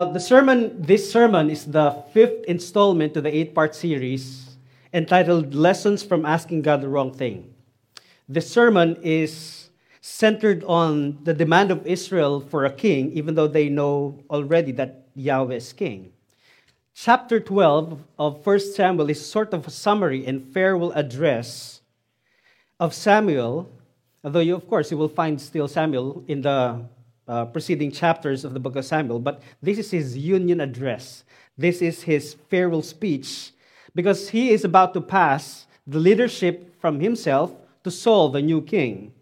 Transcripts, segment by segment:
The sermon, this sermon is the fifth installment to the eight part series entitled Lessons from Asking God the Wrong Thing. This sermon is centered on the demand of Israel for a king, even though they know already that Yahweh is king. Chapter 12 of 1 Samuel is sort of a summary and farewell address of Samuel, although you, of course, you will find still Samuel in the uh, preceding chapters of the book of Samuel, but this is his union address. This is his farewell speech because he is about to pass the leadership from himself to Saul, the new king.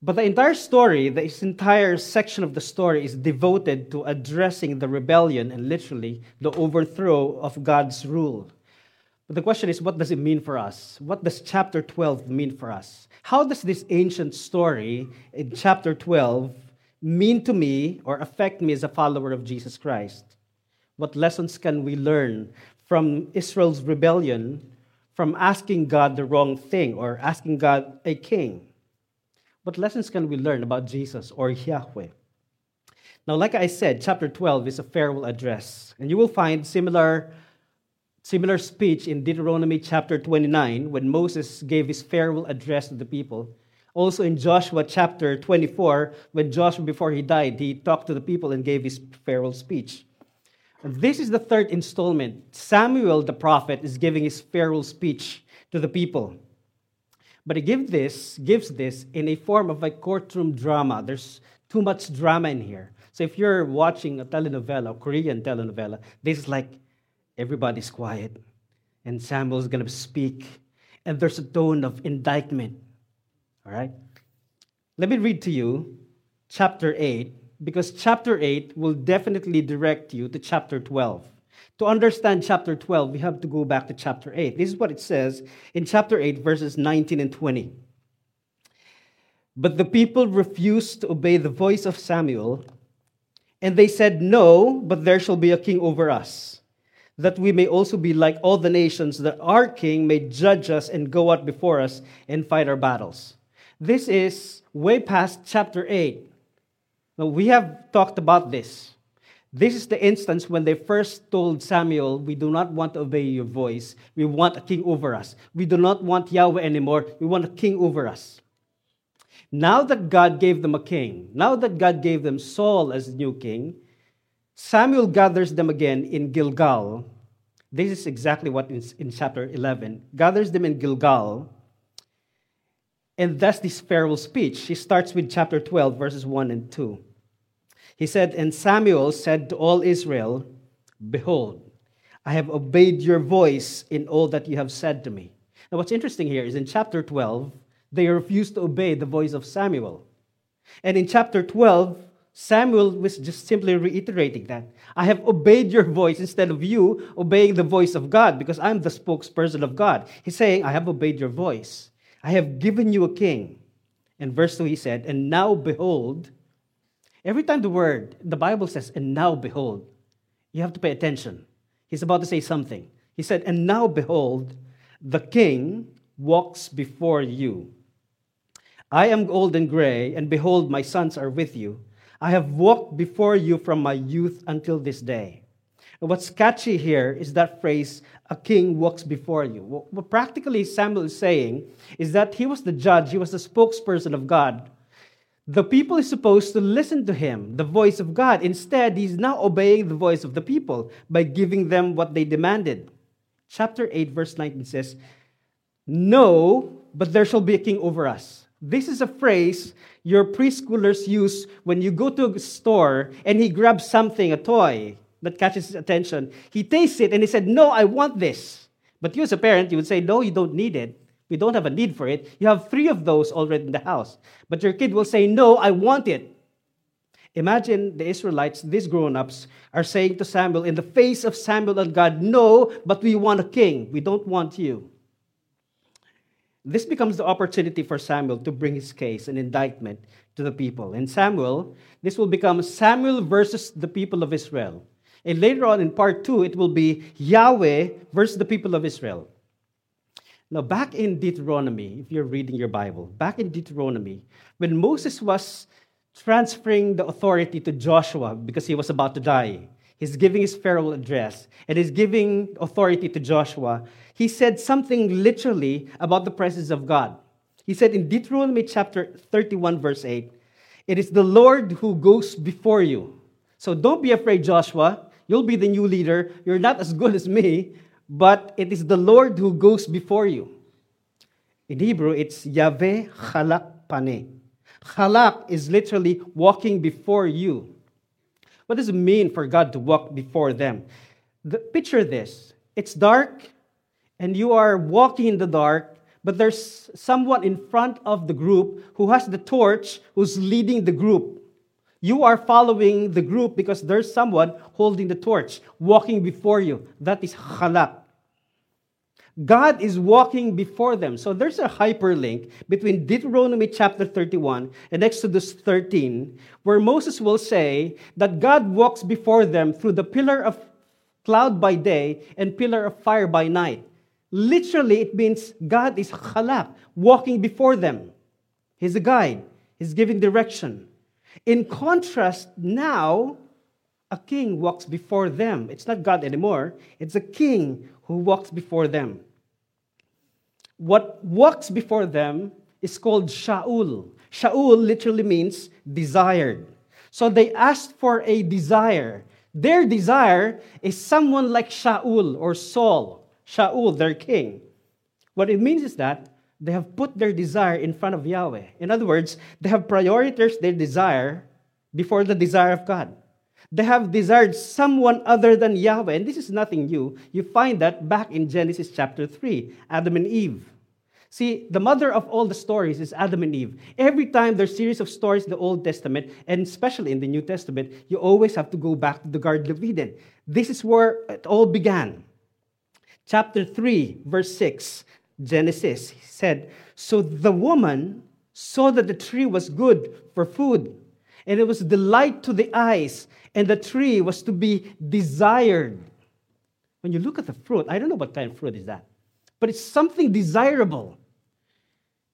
But the entire story, this entire section of the story, is devoted to addressing the rebellion and literally the overthrow of God's rule. But the question is, what does it mean for us? What does chapter 12 mean for us? How does this ancient story in chapter 12 mean to me or affect me as a follower of Jesus Christ? What lessons can we learn from Israel's rebellion, from asking God the wrong thing or asking God a king? What lessons can we learn about Jesus or Yahweh? Now, like I said, chapter 12 is a farewell address, and you will find similar Similar speech in Deuteronomy chapter 29 when Moses gave his farewell address to the people. Also in Joshua chapter 24, when Joshua, before he died, he talked to the people and gave his farewell speech. This is the third installment. Samuel the prophet is giving his farewell speech to the people. But he gives this, gives this in a form of a courtroom drama. There's too much drama in here. So if you're watching a telenovela, a Korean telenovela, this is like everybody's quiet, and Samuel's going to speak, and there's a tone of indictment. All right? Let me read to you chapter 8, because chapter 8 will definitely direct you to chapter 12. To understand chapter 12, we have to go back to chapter 8. This is what it says in chapter 8, verses 19 and 20. But the people refused to obey the voice of Samuel, and they said, No, but there shall be a king over us that we may also be like all the nations, that our king may judge us and go out before us and fight our battles. This is way past chapter 8. Now, we have talked about this. This is the instance when they first told Samuel, We do not want to obey your voice. We want a king over us. We do not want Yahweh anymore. We want a king over us. Now that God gave them a king, now that God gave them Saul as the new king, Samuel gathers them again in Gilgal. This is exactly what is in chapter 11. Gathers them in Gilgal. And that's this farewell speech. He starts with chapter 12, verses 1 and 2. He said, And Samuel said to all Israel, Behold, I have obeyed your voice in all that you have said to me. Now, what's interesting here is in chapter 12, they refused to obey the voice of Samuel. And in chapter 12, Samuel was just simply reiterating that. I have obeyed your voice instead of you obeying the voice of God because I'm the spokesperson of God. He's saying, I have obeyed your voice. I have given you a king. And verse 2, he said, And now behold, every time the word, the Bible says, And now behold, you have to pay attention. He's about to say something. He said, And now behold, the king walks before you. I am old and gray, and behold, my sons are with you I have walked before you from my youth until this day. And what's catchy here is that phrase, a king walks before you. What practically Samuel is saying is that he was the judge, he was the spokesperson of God. The people is supposed to listen to him, the voice of God. Instead, he's now obeying the voice of the people by giving them what they demanded. Chapter 8, verse 19 says, No, but there shall be a king over us. This is a phrase your preschoolers use when you go to a store and he grabs something, a toy that catches his attention. He tastes it and he said, No, I want this. But you, as a parent, you would say, No, you don't need it. We don't have a need for it. You have three of those already in the house. But your kid will say, No, I want it. Imagine the Israelites, these grown ups, are saying to Samuel in the face of Samuel and God, No, but we want a king. We don't want you. This becomes the opportunity for Samuel to bring his case, an indictment to the people. And Samuel, this will become Samuel versus the people of Israel. And later on in part two, it will be Yahweh versus the people of Israel. Now, back in Deuteronomy, if you're reading your Bible, back in Deuteronomy, when Moses was transferring the authority to Joshua because he was about to die. He's giving his farewell address and he's giving authority to Joshua. He said something literally about the presence of God. He said in Deuteronomy chapter 31, verse 8, It is the Lord who goes before you. So don't be afraid, Joshua. You'll be the new leader. You're not as good as me, but it is the Lord who goes before you. In Hebrew, it's Yahweh Chalak Pane. Chalak is literally walking before you. What does it mean for God to walk before them? The, picture this it's dark, and you are walking in the dark, but there's someone in front of the group who has the torch who's leading the group. You are following the group because there's someone holding the torch, walking before you. That is chalak. God is walking before them. So there's a hyperlink between Deuteronomy chapter 31 and Exodus 13, where Moses will say that God walks before them through the pillar of cloud by day and pillar of fire by night. Literally, it means God is chalak, walking before them. He's a guide, He's giving direction. In contrast, now, a king walks before them. It's not God anymore, it's a king who walks before them what walks before them is called Shaul. Shaul literally means desired. So they asked for a desire. Their desire is someone like Shaul or Saul, Shaul, their king. What it means is that they have put their desire in front of Yahweh. In other words, they have prioritized their desire before the desire of God. They have desired someone other than Yahweh. And this is nothing new. You find that back in Genesis chapter 3, Adam and Eve. See, the mother of all the stories is Adam and Eve. Every time there's a series of stories in the Old Testament, and especially in the New Testament, you always have to go back to the Garden of Eden. This is where it all began. Chapter 3, verse 6, Genesis, said, So the woman saw that the tree was good for food, and it was delight to the eyes, and the tree was to be desired. When you look at the fruit, I don't know what kind of fruit is that, but it's something desirable.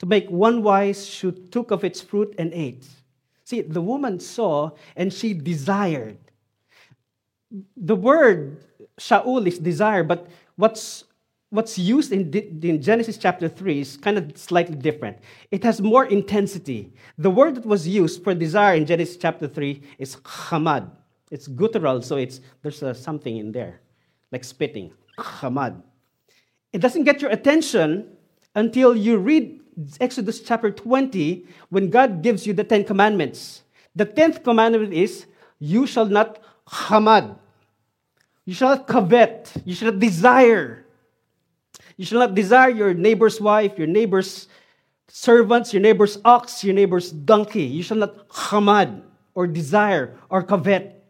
To make one wise, she took of its fruit and ate. See, the woman saw and she desired. The word Shaul is desire, but what's what's used in, in Genesis chapter 3 is kind of slightly different. It has more intensity. The word that was used for desire in Genesis chapter 3 is hamad. It's guttural, so it's, there's a, something in there, like spitting. Hamad. It doesn't get your attention until you read Exodus chapter 20 when God gives you the Ten Commandments. The tenth commandment is, You shall not hamad. You shall not covet. You shall not desire. You shall not desire your neighbor's wife, your neighbor's servants, your neighbor's ox, your neighbor's donkey. You shall not hamad or desire or covet.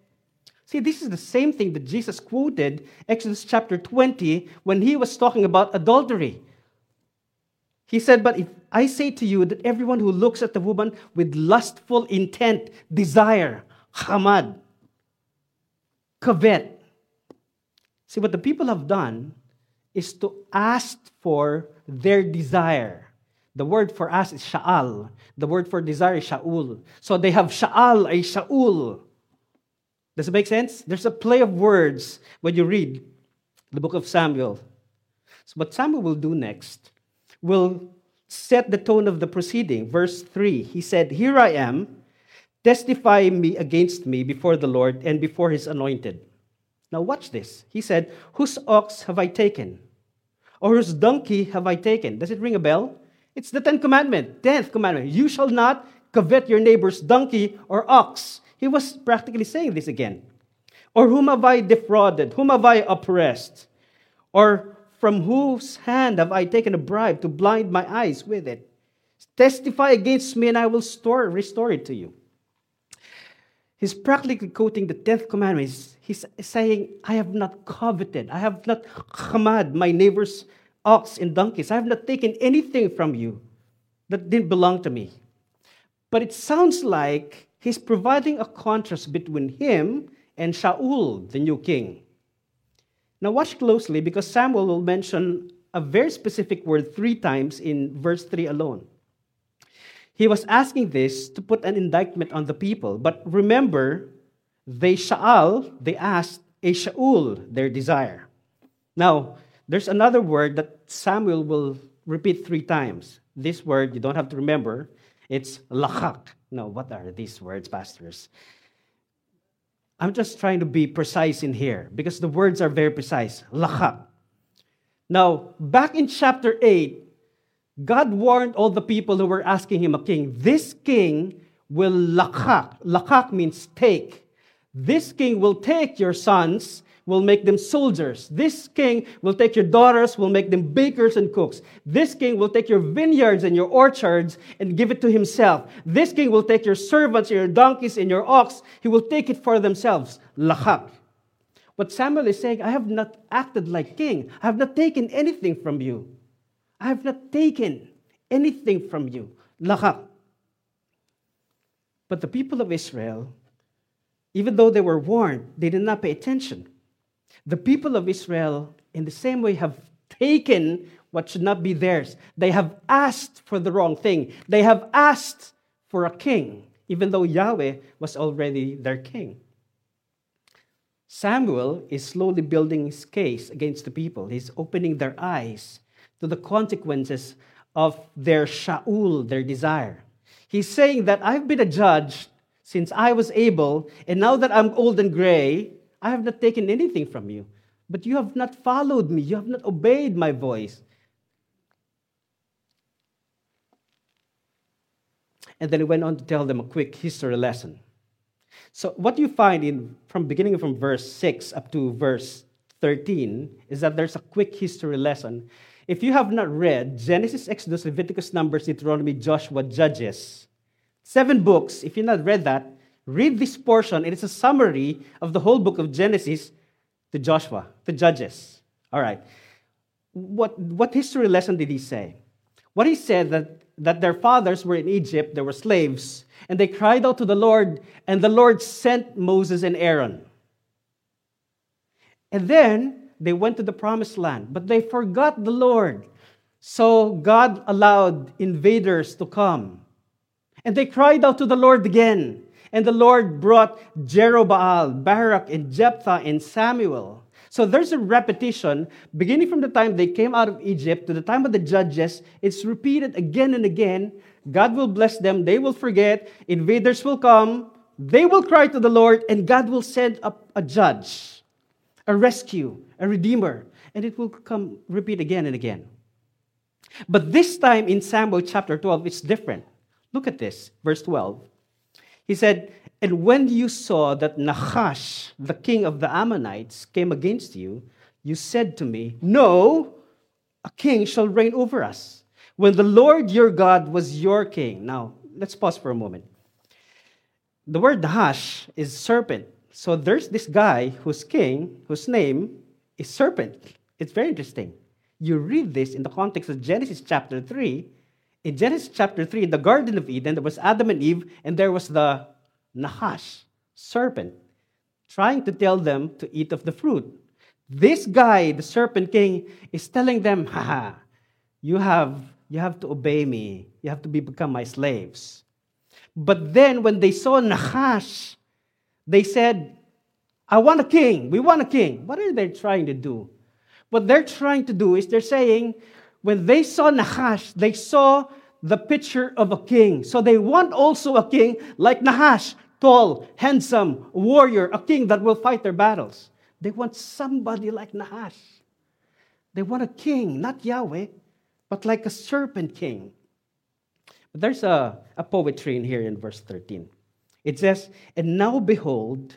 See, this is the same thing that Jesus quoted Exodus chapter 20 when he was talking about adultery. He said, But if I say to you that everyone who looks at the woman with lustful intent, desire, hamad, covet. See, what the people have done is to ask for their desire. The word for ask is sha'al. The word for desire is sha'ul. So they have sha'al, a sha'ul. Does it make sense? There's a play of words when you read the book of Samuel. So what Samuel will do next will set the tone of the proceeding. Verse 3 He said, Here I am, testify me against me before the Lord and before his anointed. Now watch this. He said, Whose ox have I taken? Or whose donkey have I taken? Does it ring a bell? It's the Ten Commandment, tenth commandment. You shall not covet your neighbor's donkey or ox. He was practically saying this again. Or whom have I defrauded? Whom have I oppressed? Or from whose hand have I taken a bribe to blind my eyes with it? Testify against me, and I will store, restore it to you. He's practically quoting the tenth commandment. He's, saying, I have not coveted, I have not khamad my neighbor's ox and donkeys. I have not taken anything from you that didn't belong to me. But it sounds like he's providing a contrast between him and Shaul, the new king. Now, watch closely because Samuel will mention a very specific word three times in verse 3 alone. He was asking this to put an indictment on the people. But remember, they sha'al, they asked, a sha'ul, their desire. Now, there's another word that Samuel will repeat three times. This word, you don't have to remember, it's lachak. Now, what are these words, pastors? I'm just trying to be precise in here because the words are very precise. Lachak. Now, back in chapter 8, God warned all the people who were asking him a king, this king will lakak. Lakak means take. This king will take your sons, will make them soldiers. This king will take your daughters, will make them bakers and cooks. This king will take your vineyards and your orchards and give it to himself. This king will take your servants, your donkeys, and your ox. He will take it for themselves. Lakak. But Samuel is saying, I have not acted like king. I have not taken anything from you. I have not taken anything from you. Lakak. But the people of Israel, even though they were warned, they did not pay attention. The people of Israel, in the same way, have taken what should not be theirs. They have asked for the wrong thing. They have asked for a king, even though Yahweh was already their king. Samuel is slowly building his case against the people. He's opening their eyes to the consequences of their sha'ul, their desire. He's saying that I've been a judge since I was able, and now that I'm old and gray, I have not taken anything from you. But you have not followed me, you have not obeyed my voice. And then he went on to tell them a quick history lesson. So what you find in from beginning from verse 6 up to verse 13 is that there's a quick history lesson if you have not read Genesis, Exodus, Leviticus, Numbers, Deuteronomy, Joshua, Judges, seven books, if you've not read that, read this portion. It is a summary of the whole book of Genesis to Joshua, to Judges. All right. What, what history lesson did he say? What he said that, that their fathers were in Egypt, they were slaves, and they cried out to the Lord, and the Lord sent Moses and Aaron. And then they went to the promised land, but they forgot the Lord. So God allowed invaders to come. And they cried out to the Lord again. And the Lord brought Jerubbaal, Barak, and Jephthah, and Samuel. So there's a repetition beginning from the time they came out of Egypt to the time of the judges. It's repeated again and again. God will bless them. They will forget. Invaders will come. They will cry to the Lord, and God will send up a judge, a rescue, a redeemer. And it will come repeat again and again. But this time in Samuel chapter 12, it's different. Look at this, verse 12. He said, And when you saw that Nahash, the king of the Ammonites, came against you, you said to me, No, a king shall reign over us. When the Lord your God was your king. Now, let's pause for a moment. The word Nahash is serpent. So there's this guy who's king, whose name is serpent. It's very interesting. You read this in the context of Genesis chapter 3. In Genesis chapter 3, in the Garden of Eden, there was Adam and Eve, and there was the Nahash, serpent, trying to tell them to eat of the fruit. This guy, the serpent king, is telling them, haha, you have, you have to obey me. You have to be, become my slaves. But then when they saw Nahash, they said, I want a king. We want a king. What are they trying to do? What they're trying to do is they're saying, when they saw Nahash, they saw the picture of a king. So they want also a king like Nahash, tall, handsome, warrior, a king that will fight their battles. They want somebody like Nahash. They want a king, not Yahweh, but like a serpent king. But there's a, a poetry in here in verse 13. It says, And now behold,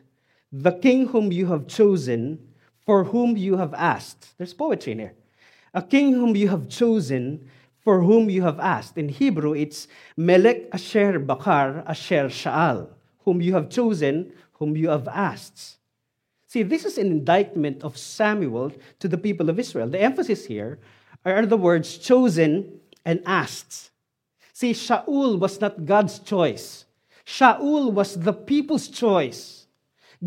the king whom you have chosen, for whom you have asked. There's poetry in here. A king whom you have chosen, for whom you have asked. In Hebrew, it's Melech Asher Bakar Asher Sha'al, whom you have chosen, whom you have asked. See, this is an indictment of Samuel to the people of Israel. The emphasis here are the words chosen and asked. See, Shaul was not God's choice. Shaul was the people's choice.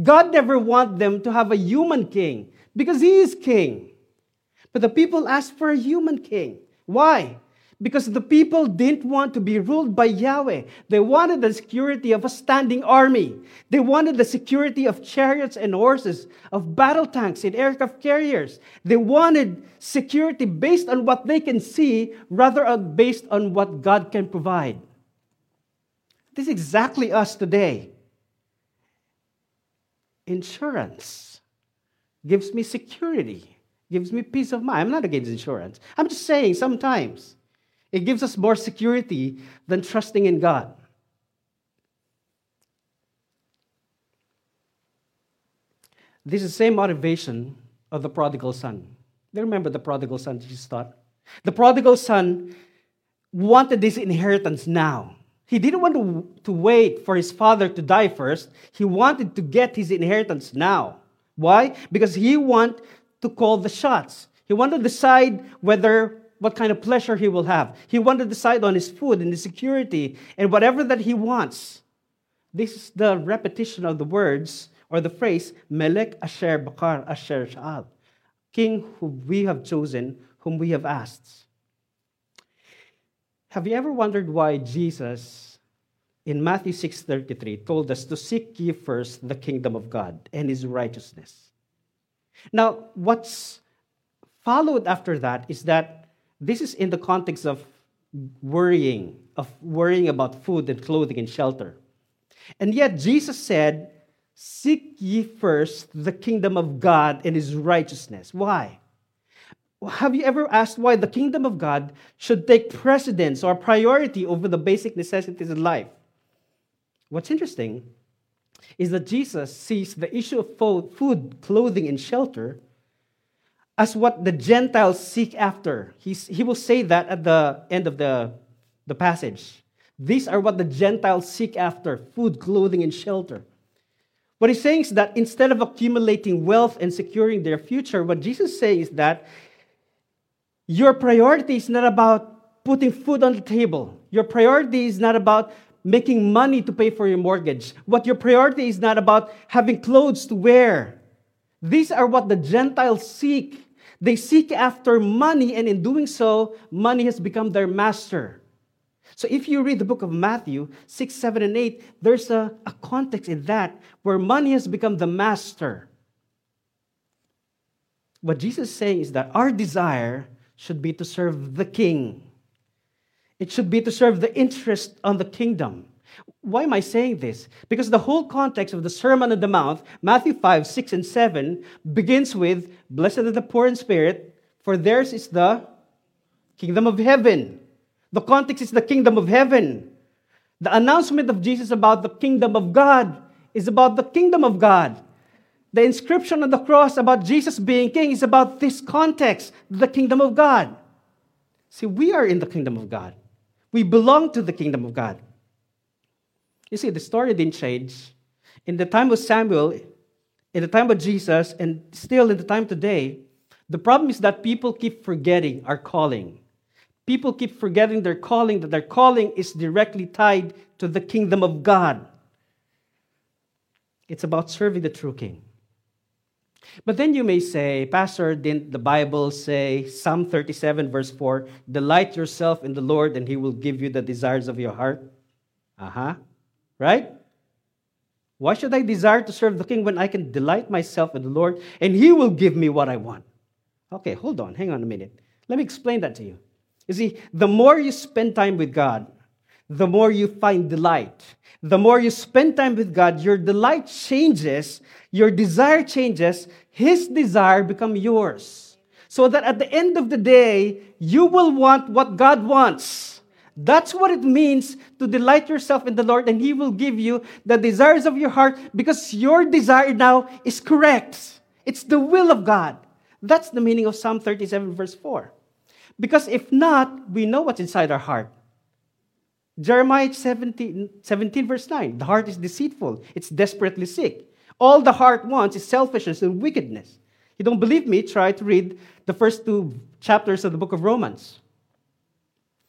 God never wanted them to have a human king because he is king. But the people asked for a human king. Why? Because the people didn't want to be ruled by Yahweh. They wanted the security of a standing army. They wanted the security of chariots and horses, of battle tanks and aircraft carriers. They wanted security based on what they can see rather than based on what God can provide. This is exactly us today. Insurance gives me security, gives me peace of mind. I'm not against insurance. I'm just saying sometimes it gives us more security than trusting in God. This is the same motivation of the prodigal son. You remember the prodigal son Jesus thought. The prodigal son wanted this inheritance now. He didn't want to, to wait for his father to die first. He wanted to get his inheritance now. Why? Because he wanted to call the shots. He wanted to decide whether what kind of pleasure he will have. He wanted to decide on his food and his security and whatever that he wants. This is the repetition of the words or the phrase, Melech Asher Bakar Asher Sha'al, King whom we have chosen, whom we have asked. Have you ever wondered why Jesus in Matthew 6:33 told us to seek ye first the kingdom of God and his righteousness? Now, what's followed after that is that this is in the context of worrying, of worrying about food and clothing and shelter. And yet Jesus said, Seek ye first the kingdom of God and his righteousness. Why? Have you ever asked why the kingdom of God should take precedence or priority over the basic necessities of life? What's interesting is that Jesus sees the issue of food, clothing, and shelter as what the Gentiles seek after. He's, he will say that at the end of the, the passage. These are what the Gentiles seek after food, clothing, and shelter. What he's saying is that instead of accumulating wealth and securing their future, what Jesus saying is that your priority is not about putting food on the table. Your priority is not about making money to pay for your mortgage. What your priority is not about having clothes to wear. These are what the Gentiles seek. They seek after money, and in doing so, money has become their master. So if you read the book of Matthew 6, 7, and 8, there's a, a context in that where money has become the master. What Jesus is saying is that our desire should be to serve the king. It should be to serve the interest on the kingdom. Why am I saying this? Because the whole context of the Sermon on the Mount, Matthew 5, 6, and 7, begins with Blessed are the poor in spirit, for theirs is the kingdom of heaven. The context is the kingdom of heaven. The announcement of Jesus about the kingdom of God is about the kingdom of God. The inscription on the cross about Jesus being king is about this context, the kingdom of God. See, we are in the kingdom of God. We belong to the kingdom of God. You see, the story didn't change. In the time of Samuel, in the time of Jesus, and still in the time today, the problem is that people keep forgetting our calling. People keep forgetting their calling, that their calling is directly tied to the kingdom of God. It's about serving the true king. But then you may say, Pastor, didn't the Bible say, Psalm 37, verse 4, delight yourself in the Lord and he will give you the desires of your heart? Uh huh. Right? Why should I desire to serve the king when I can delight myself in the Lord and he will give me what I want? Okay, hold on, hang on a minute. Let me explain that to you. You see, the more you spend time with God, the more you find delight. The more you spend time with God, your delight changes, your desire changes, his desire become yours. So that at the end of the day, you will want what God wants. That's what it means to delight yourself in the Lord, and He will give you the desires of your heart because your desire now is correct. It's the will of God. That's the meaning of Psalm 37, verse 4. Because if not, we know what's inside our heart. Jeremiah 17, 17, verse 9 the heart is deceitful, it's desperately sick. All the heart wants is selfishness and wickedness. You don't believe me? Try to read the first two chapters of the book of Romans.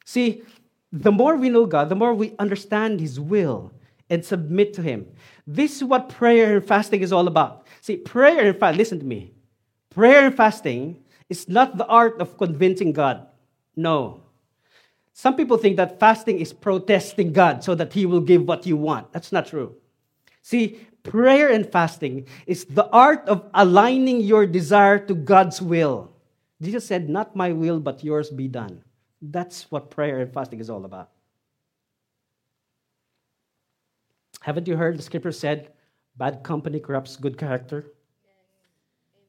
See, the more we know God, the more we understand His will and submit to Him. This is what prayer and fasting is all about. See, prayer and fasting, listen to me. Prayer and fasting is not the art of convincing God. No. Some people think that fasting is protesting God so that He will give what you want. That's not true. See, prayer and fasting is the art of aligning your desire to God's will. Jesus said, Not my will, but yours be done. That's what prayer and fasting is all about. Haven't you heard the scripture said, Bad company corrupts good character?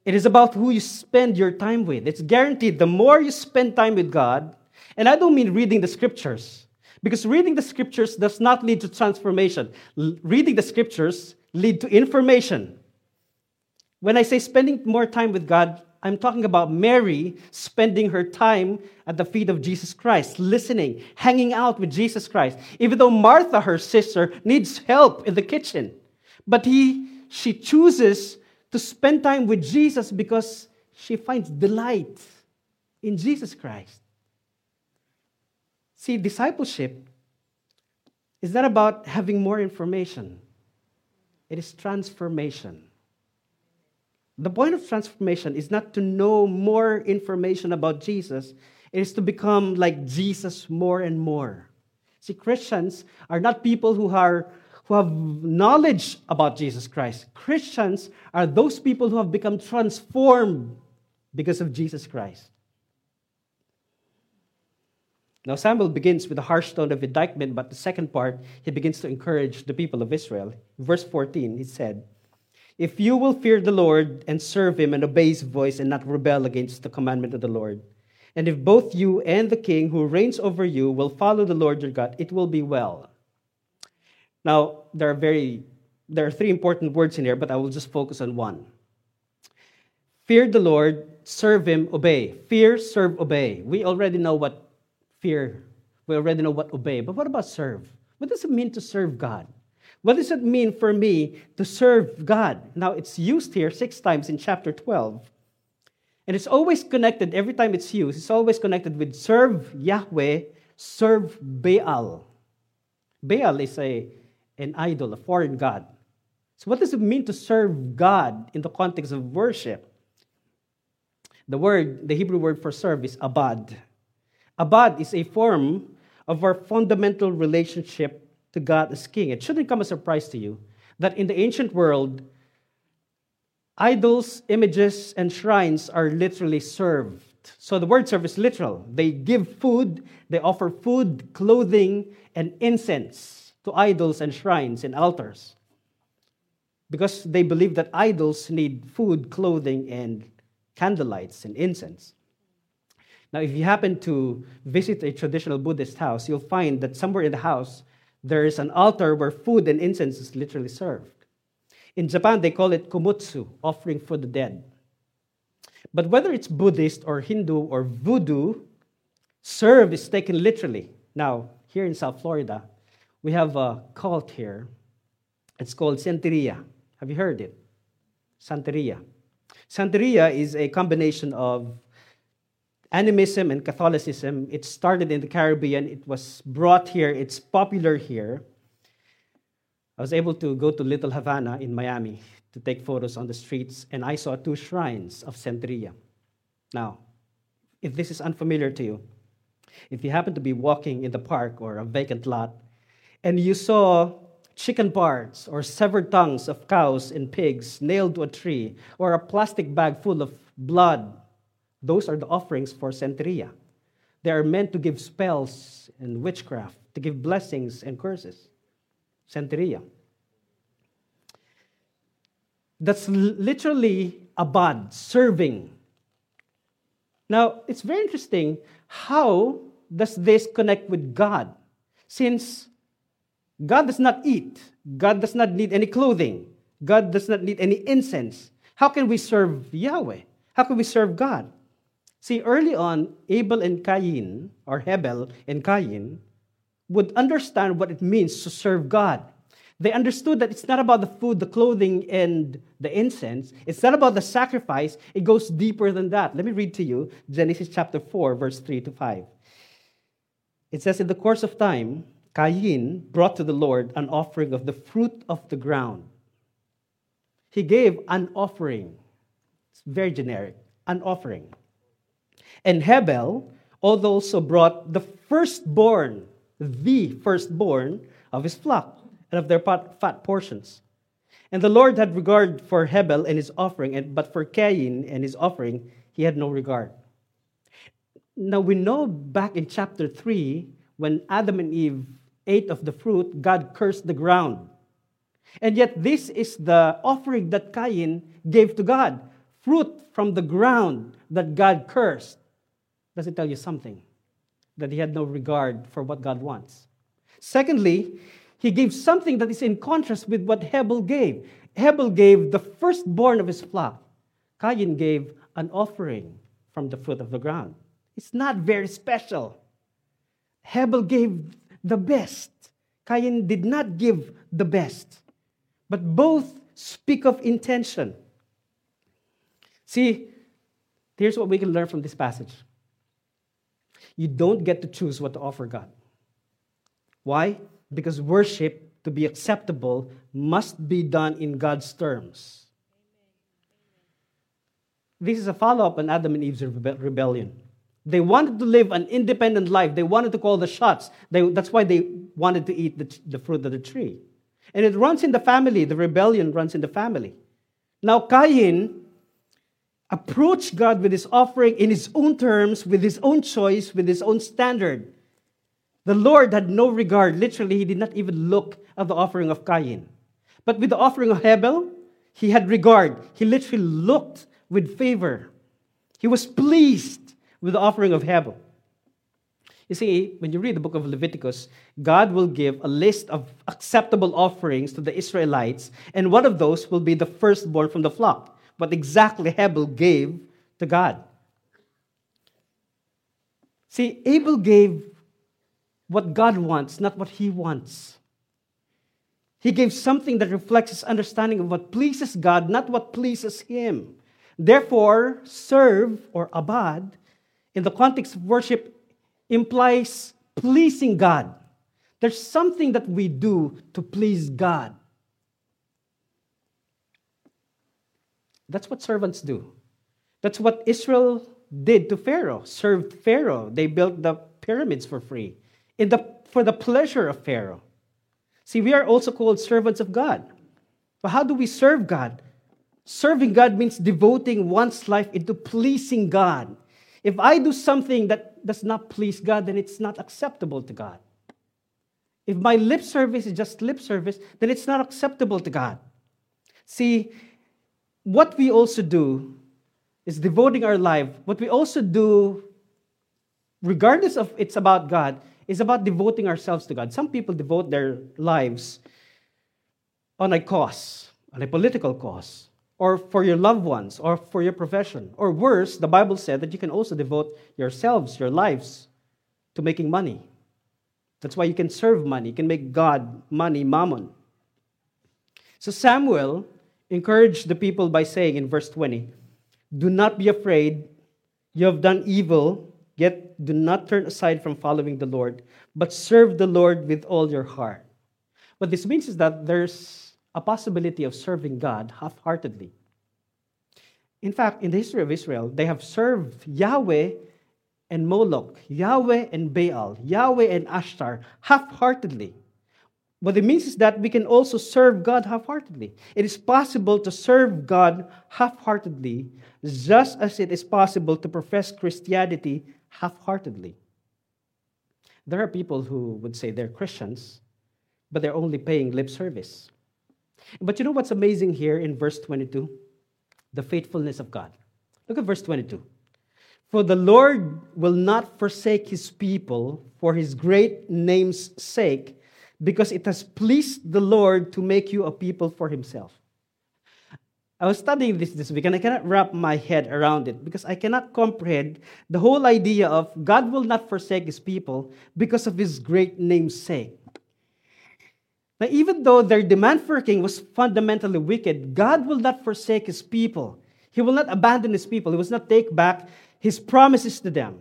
It is about who you spend your time with. It's guaranteed the more you spend time with God, and I don't mean reading the scriptures, because reading the scriptures does not lead to transformation. L- reading the scriptures lead to information. When I say spending more time with God, I'm talking about Mary spending her time at the feet of Jesus Christ, listening, hanging out with Jesus Christ. Even though Martha, her sister, needs help in the kitchen. But he, she chooses to spend time with Jesus because she finds delight in Jesus Christ. See, discipleship is not about having more information, it is transformation. The point of transformation is not to know more information about Jesus, it is to become like Jesus more and more. See, Christians are not people who are who have knowledge about Jesus Christ. Christians are those people who have become transformed because of Jesus Christ. Now, Samuel begins with a harsh tone of indictment, but the second part, he begins to encourage the people of Israel. Verse 14, he said, If you will fear the Lord and serve him and obey his voice and not rebel against the commandment of the Lord, and if both you and the king who reigns over you will follow the Lord your God, it will be well. Now, there are very there are three important words in here, but I will just focus on one. Fear the Lord, serve him, obey. Fear, serve, obey. We already know what fear, we already know what obey. But what about serve? What does it mean to serve God? What does it mean for me to serve God? Now, it's used here six times in chapter 12. And it's always connected, every time it's used, it's always connected with serve Yahweh, serve Baal. Baal is a an idol, a foreign god. So, what does it mean to serve God in the context of worship? The word, the Hebrew word for serve is abad. Abad is a form of our fundamental relationship to God as King. It shouldn't come as a surprise to you that in the ancient world, idols, images, and shrines are literally served. So the word serve is literal. They give food, they offer food, clothing, and incense to idols and shrines and altars because they believe that idols need food, clothing, and candlelights and incense. Now, if you happen to visit a traditional Buddhist house, you'll find that somewhere in the house there is an altar where food and incense is literally served. In Japan, they call it kumutsu, offering for the dead. But whether it's Buddhist or Hindu or voodoo, serve is taken literally. Now, here in South Florida, we have a cult here. It's called Santeria. Have you heard it? Santeria. Santeria is a combination of animism and Catholicism. It started in the Caribbean, it was brought here, it's popular here. I was able to go to Little Havana in Miami to take photos on the streets, and I saw two shrines of Santeria. Now, if this is unfamiliar to you, if you happen to be walking in the park or a vacant lot and you saw chicken parts or severed tongues of cows and pigs nailed to a tree, or a plastic bag full of blood, those are the offerings for Santeria. They are meant to give spells and witchcraft, to give blessings and curses. Santeria. That's literally a abad, serving. Now, it's very interesting how does this connect with God? Since God does not eat. God does not need any clothing. God does not need any incense. How can we serve Yahweh? How can we serve God? See, early on, Abel and Cain, or Hebel and Cain, would understand what it means to serve God. They understood that it's not about the food, the clothing, and the incense. It's not about the sacrifice. It goes deeper than that. Let me read to you Genesis chapter 4, verse 3 to 5. It says, In the course of time, Cain brought to the Lord an offering of the fruit of the ground. He gave an offering. It's very generic, an offering. And Hebel also brought the firstborn, the firstborn of his flock and of their fat portions. And the Lord had regard for Hebel and his offering, but for Cain and his offering, he had no regard. Now we know back in chapter 3, when Adam and Eve ate of the fruit, God cursed the ground. And yet, this is the offering that Cain gave to God fruit from the ground that God cursed. Does it tell you something? That he had no regard for what God wants. Secondly, he gave something that is in contrast with what Hebel gave. Hebel gave the firstborn of his flock. Cain gave an offering from the fruit of the ground. It's not very special. Hebel gave the best. Cain did not give the best. But both speak of intention. See, here's what we can learn from this passage you don't get to choose what to offer God. Why? Because worship, to be acceptable, must be done in God's terms. This is a follow up on Adam and Eve's rebellion. They wanted to live an independent life. They wanted to call the shots. They, that's why they wanted to eat the, the fruit of the tree. And it runs in the family. The rebellion runs in the family. Now, Cain approached God with his offering in his own terms, with his own choice, with his own standard. The Lord had no regard. Literally, he did not even look at the offering of Cain. But with the offering of Hebel, he had regard. He literally looked with favor. He was pleased with the offering of Hebel. You see, when you read the book of Leviticus, God will give a list of acceptable offerings to the Israelites, and one of those will be the firstborn from the flock, what exactly Hebel gave to God. See, Abel gave what God wants, not what he wants. He gave something that reflects his understanding of what pleases God, not what pleases him. Therefore, serve or abad in the context of worship implies pleasing God. There's something that we do to please God. That's what servants do. That's what Israel did to Pharaoh, served Pharaoh. They built the pyramids for free in the, for the pleasure of Pharaoh. See, we are also called servants of God. But how do we serve God? Serving God means devoting one's life into pleasing God. If I do something that does not please God, then it's not acceptable to God. If my lip service is just lip service, then it's not acceptable to God. See, what we also do is devoting our life. What we also do, regardless of it's about God, is about devoting ourselves to God. Some people devote their lives on a cause, on a political cause, or for your loved ones, or for your profession. Or worse, the Bible said that you can also devote yourselves, your lives, to making money. That's why you can serve money. You can make God money, mammon. So Samuel encouraged the people by saying in verse 20, Do not be afraid. You have done evil, yet do not turn aside from following the Lord, but serve the Lord with all your heart. What this means is that there's a possibility of serving God half heartedly. In fact, in the history of Israel, they have served Yahweh and Moloch, Yahweh and Baal, Yahweh and Ashtar half heartedly. What it means is that we can also serve God half heartedly. It is possible to serve God half heartedly, just as it is possible to profess Christianity half heartedly. There are people who would say they're Christians, but they're only paying lip service. But you know what's amazing here in verse 22? The faithfulness of God. Look at verse 22. For the Lord will not forsake his people for his great name's sake, because it has pleased the Lord to make you a people for himself. I was studying this this week and I cannot wrap my head around it because I cannot comprehend the whole idea of God will not forsake his people because of his great name's sake. Now, even though their demand for a king was fundamentally wicked, God will not forsake his people. He will not abandon his people. He will not take back his promises to them.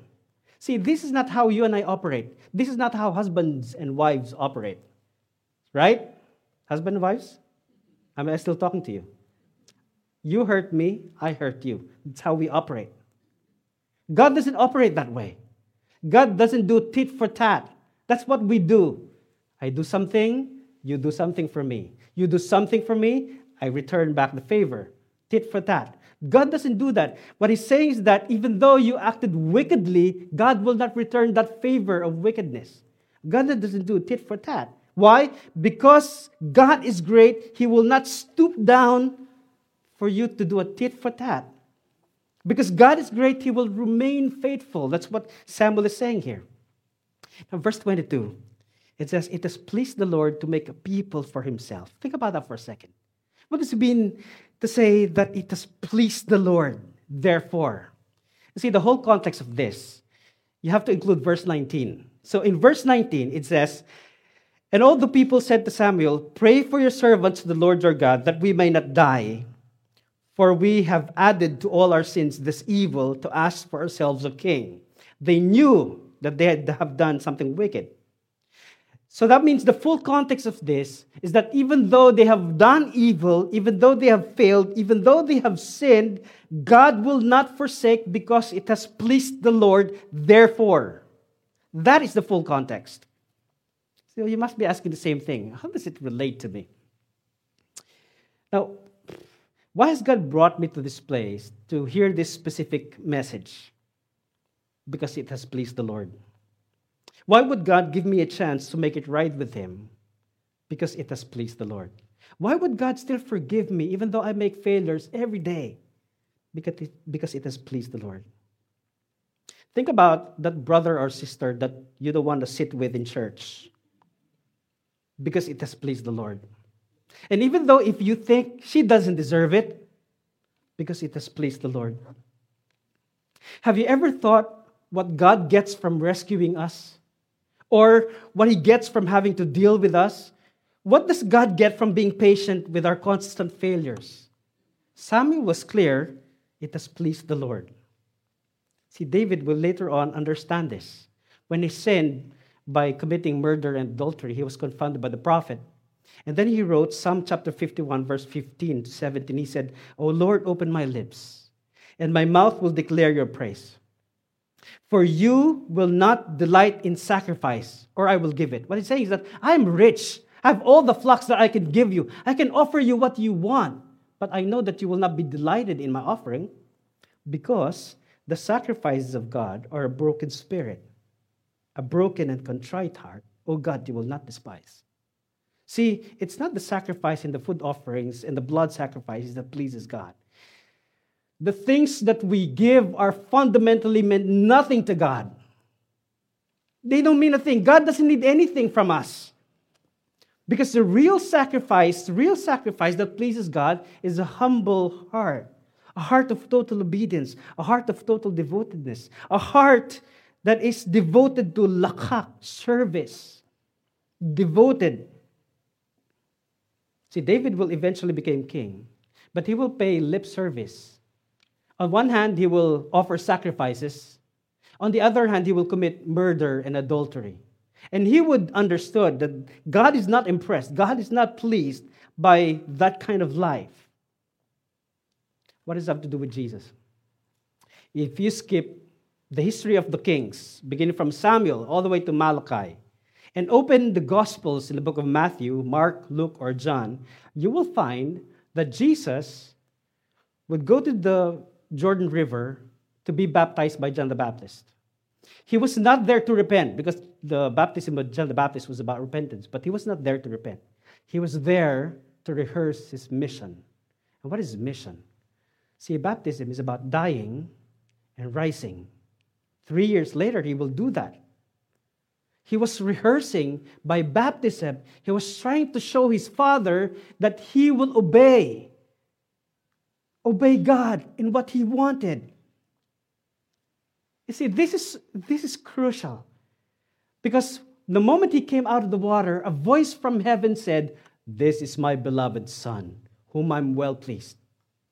See, this is not how you and I operate. This is not how husbands and wives operate. Right? Husband and wives? Am I still talking to you? You hurt me, I hurt you. That's how we operate. God doesn't operate that way. God doesn't do tit for tat. That's what we do. I do something, you do something for me. You do something for me, I return back the favor. Tit for tat. God doesn't do that. What he's saying is that even though you acted wickedly, God will not return that favor of wickedness. God doesn't do tit for tat. Why? Because God is great, he will not stoop down for you to do a tit for tat. Because God is great, he will remain faithful. That's what Samuel is saying here. Now, verse 22, it says, It has pleased the Lord to make a people for himself. Think about that for a second. What does it mean to say that it has pleased the Lord, therefore? You see, the whole context of this, you have to include verse 19. So in verse 19, it says, And all the people said to Samuel, Pray for your servants to the Lord your God, that we may not die. For we have added to all our sins this evil to ask for ourselves a king. They knew that they had have done something wicked. So that means the full context of this is that even though they have done evil, even though they have failed, even though they have sinned, God will not forsake because it has pleased the Lord, therefore. That is the full context. So you must be asking the same thing. How does it relate to me? Now, why has God brought me to this place to hear this specific message? Because it has pleased the Lord. Why would God give me a chance to make it right with Him? Because it has pleased the Lord. Why would God still forgive me even though I make failures every day? Because it, because it has pleased the Lord. Think about that brother or sister that you don't want to sit with in church because it has pleased the Lord. And even though if you think she doesn't deserve it, because it has pleased the Lord. Have you ever thought what God gets from rescuing us? or what he gets from having to deal with us? What does God get from being patient with our constant failures? Samuel was clear it has pleased the Lord. See, David will later on understand this. When he sinned by committing murder and adultery, he was confounded by the prophet. And then he wrote Psalm chapter 51, verse 15 to 17. He said, O Lord, open my lips, and my mouth will declare your praise. For you will not delight in sacrifice, or I will give it. What he's saying is that I'm rich. I have all the flocks that I can give you. I can offer you what you want. But I know that you will not be delighted in my offering because the sacrifices of God are a broken spirit, a broken and contrite heart. Oh God, you will not despise. See, it's not the sacrifice and the food offerings and the blood sacrifices that pleases God the things that we give are fundamentally meant nothing to God. They don't mean a thing. God doesn't need anything from us. Because the real sacrifice, the real sacrifice that pleases God is a humble heart, a heart of total obedience, a heart of total devotedness, a heart that is devoted to lakak, service, devoted. See, David will eventually become king, but he will pay lip service on one hand, he will offer sacrifices. On the other hand, he will commit murder and adultery. And he would understood that God is not impressed, God is not pleased by that kind of life. What does that have to do with Jesus? If you skip the history of the kings, beginning from Samuel all the way to Malachi, and open the Gospels in the book of Matthew, Mark, Luke, or John, you will find that Jesus would go to the Jordan River to be baptized by John the Baptist. He was not there to repent because the baptism of John the Baptist was about repentance, but he was not there to repent. He was there to rehearse his mission. And what is his mission? See, baptism is about dying and rising. Three years later, he will do that. He was rehearsing by baptism. He was trying to show his father that he will obey obey God in what he wanted. You see, this is, this is crucial because the moment he came out of the water, a voice from heaven said, This is my beloved Son, whom I'm well pleased.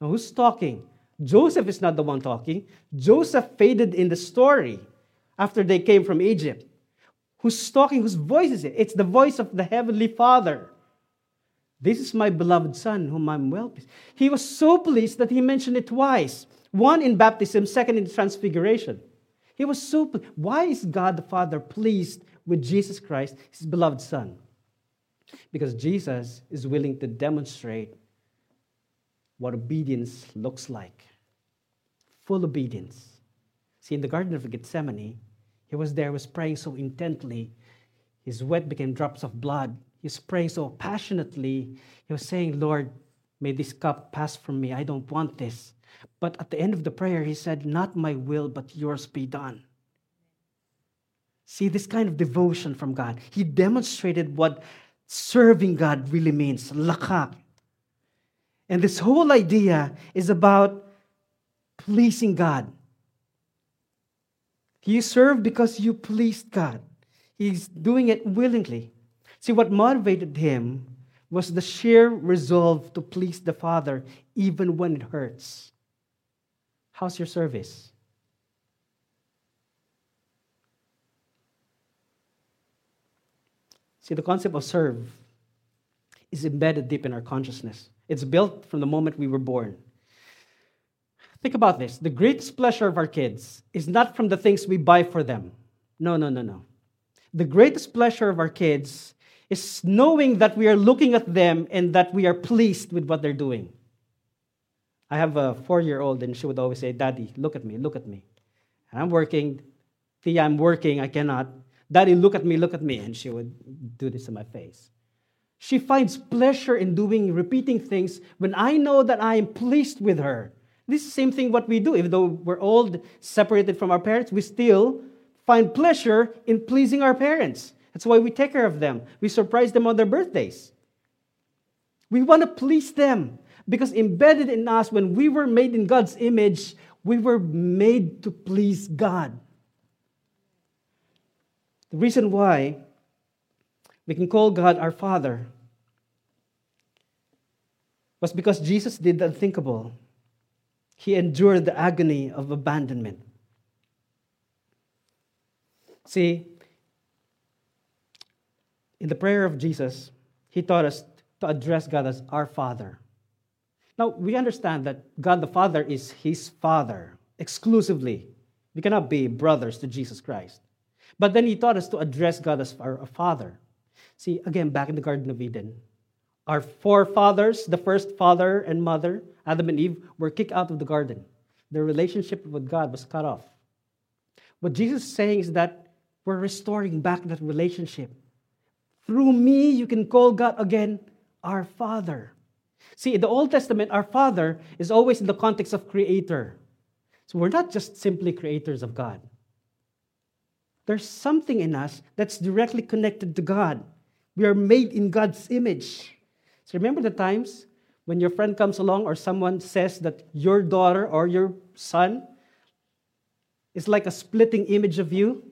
Now, who's talking? Joseph is not the one talking. Joseph faded in the story after they came from Egypt. Who's talking? Whose voice is it? It's the voice of the Heavenly Father. This is my beloved Son, whom I'm well pleased. He was so pleased that he mentioned it twice one in baptism, second in transfiguration. He was so. pleased. Why is God the Father pleased with Jesus Christ, his beloved Son? Because Jesus is willing to demonstrate what obedience looks like full obedience. See, in the Garden of Gethsemane, he was there, was praying so intently, his sweat became drops of blood. He was praying so passionately. He was saying, Lord, may this cup pass from me. I don't want this. But at the end of the prayer, he said, Not my will, but yours be done. See, this kind of devotion from God, he demonstrated what serving God really means. Lakak. And this whole idea is about pleasing God. You serve because you pleased God. He's doing it willingly. See, what motivated him was the sheer resolve to please the Father, even when it hurts. How's your service? See, the concept of serve is embedded deep in our consciousness. It's built from the moment we were born. Think about this. The greatest pleasure of our kids is not from the things we buy for them. No, no, no, no. The greatest pleasure of our kids is knowing that we are looking at them and that we are pleased with what they're doing. I have a four year old, and she would always say, Daddy, look at me, look at me. And I'm working. Tia, I'm working, I cannot. Daddy, look at me, look at me. And she would do this in my face. She finds pleasure in doing, repeating things when I know that I am pleased with her. This is the same thing what we do. Even though we're all separated from our parents, we still find pleasure in pleasing our parents. That's why we take care of them. We surprise them on their birthdays. We want to please them because embedded in us, when we were made in God's image, we were made to please God. The reason why we can call God our Father was because Jesus did the unthinkable. He endured the agony of abandonment. See, in the prayer of Jesus, he taught us to address God as our Father. Now, we understand that God the Father is his Father exclusively. We cannot be brothers to Jesus Christ. But then he taught us to address God as our Father. See, again, back in the Garden of Eden, our forefathers, the first father and mother, Adam and Eve, were kicked out of the garden. Their relationship with God was cut off. What Jesus is saying is that we're restoring back that relationship. Through me, you can call God again our Father. See, in the Old Testament, our Father is always in the context of creator. So we're not just simply creators of God. There's something in us that's directly connected to God. We are made in God's image. So remember the times when your friend comes along or someone says that your daughter or your son is like a splitting image of you?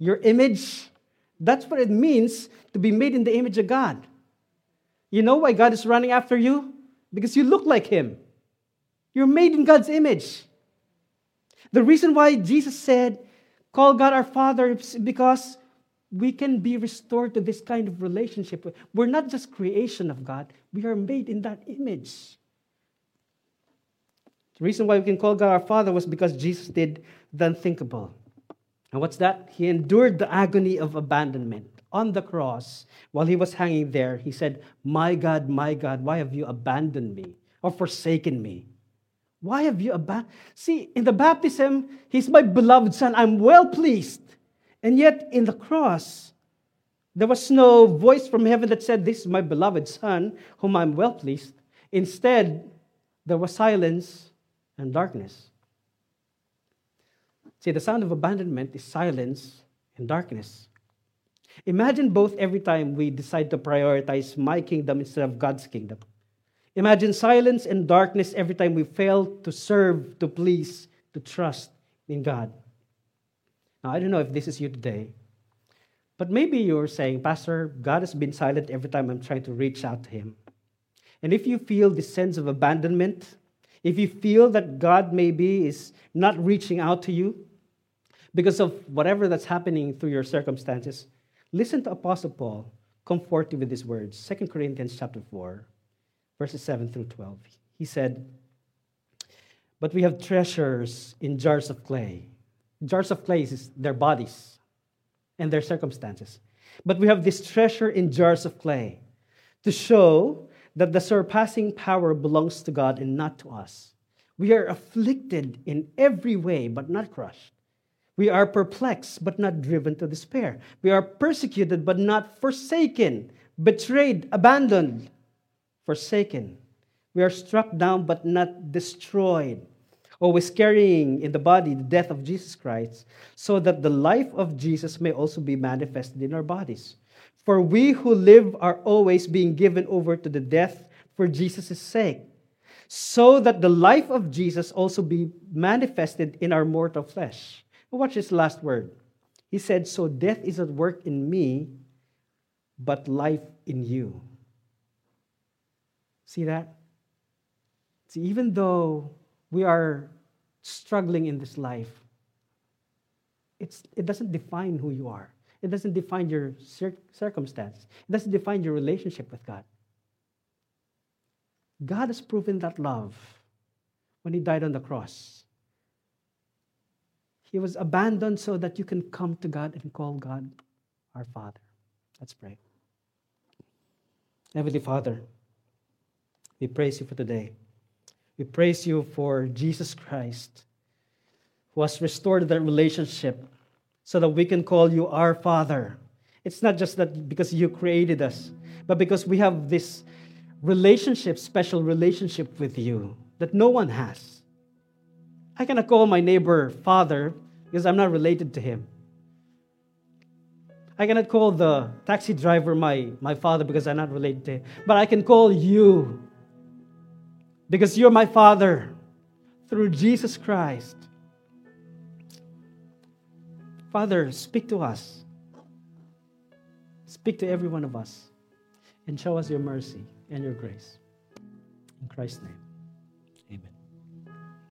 Your image? That's what it means to be made in the image of God. You know why God is running after you? Because you look like Him. You're made in God's image. The reason why Jesus said, Call God our Father, is because we can be restored to this kind of relationship. We're not just creation of God, we are made in that image. The reason why we can call God our Father was because Jesus did the unthinkable. And what's that? He endured the agony of abandonment on the cross while he was hanging there. He said, My God, my God, why have you abandoned me or forsaken me? Why have you abandoned? See, in the baptism, he's my beloved son. I'm well pleased. And yet, in the cross, there was no voice from heaven that said, This is my beloved Son, whom I'm well pleased. Instead, there was silence and darkness. See, the sound of abandonment is silence and darkness. Imagine both every time we decide to prioritize my kingdom instead of God's kingdom. Imagine silence and darkness every time we fail to serve, to please, to trust in God. Now, I don't know if this is you today, but maybe you're saying, Pastor, God has been silent every time I'm trying to reach out to Him. And if you feel this sense of abandonment, if you feel that God maybe is not reaching out to you because of whatever that's happening through your circumstances, listen to Apostle Paul comfort you with these words. 2 Corinthians chapter 4, verses 7 through 12. He said, But we have treasures in jars of clay Jars of clay is their bodies and their circumstances. But we have this treasure in jars of clay to show that the surpassing power belongs to God and not to us. We are afflicted in every way, but not crushed. We are perplexed, but not driven to despair. We are persecuted, but not forsaken, betrayed, abandoned, forsaken. We are struck down, but not destroyed. Always carrying in the body the death of Jesus Christ, so that the life of Jesus may also be manifested in our bodies. For we who live are always being given over to the death for Jesus' sake, so that the life of Jesus also be manifested in our mortal flesh. Watch his last word. He said, So death is at work in me, but life in you. See that? See, even though we are struggling in this life, it's, it doesn't define who you are. It doesn't define your cir- circumstance. It doesn't define your relationship with God. God has proven that love when He died on the cross. He was abandoned so that you can come to God and call God our Father. Let's pray. Heavenly Father, we praise you for today. We praise you for Jesus Christ, who has restored that relationship so that we can call you our Father. It's not just that because you created us, but because we have this relationship, special relationship with you that no one has. I cannot call my neighbor father because I'm not related to him. I cannot call the taxi driver my, my father because I'm not related to him. But I can call you because you're my father through Jesus Christ. Father, speak to us. Speak to every one of us and show us your mercy and your grace. In Christ's name.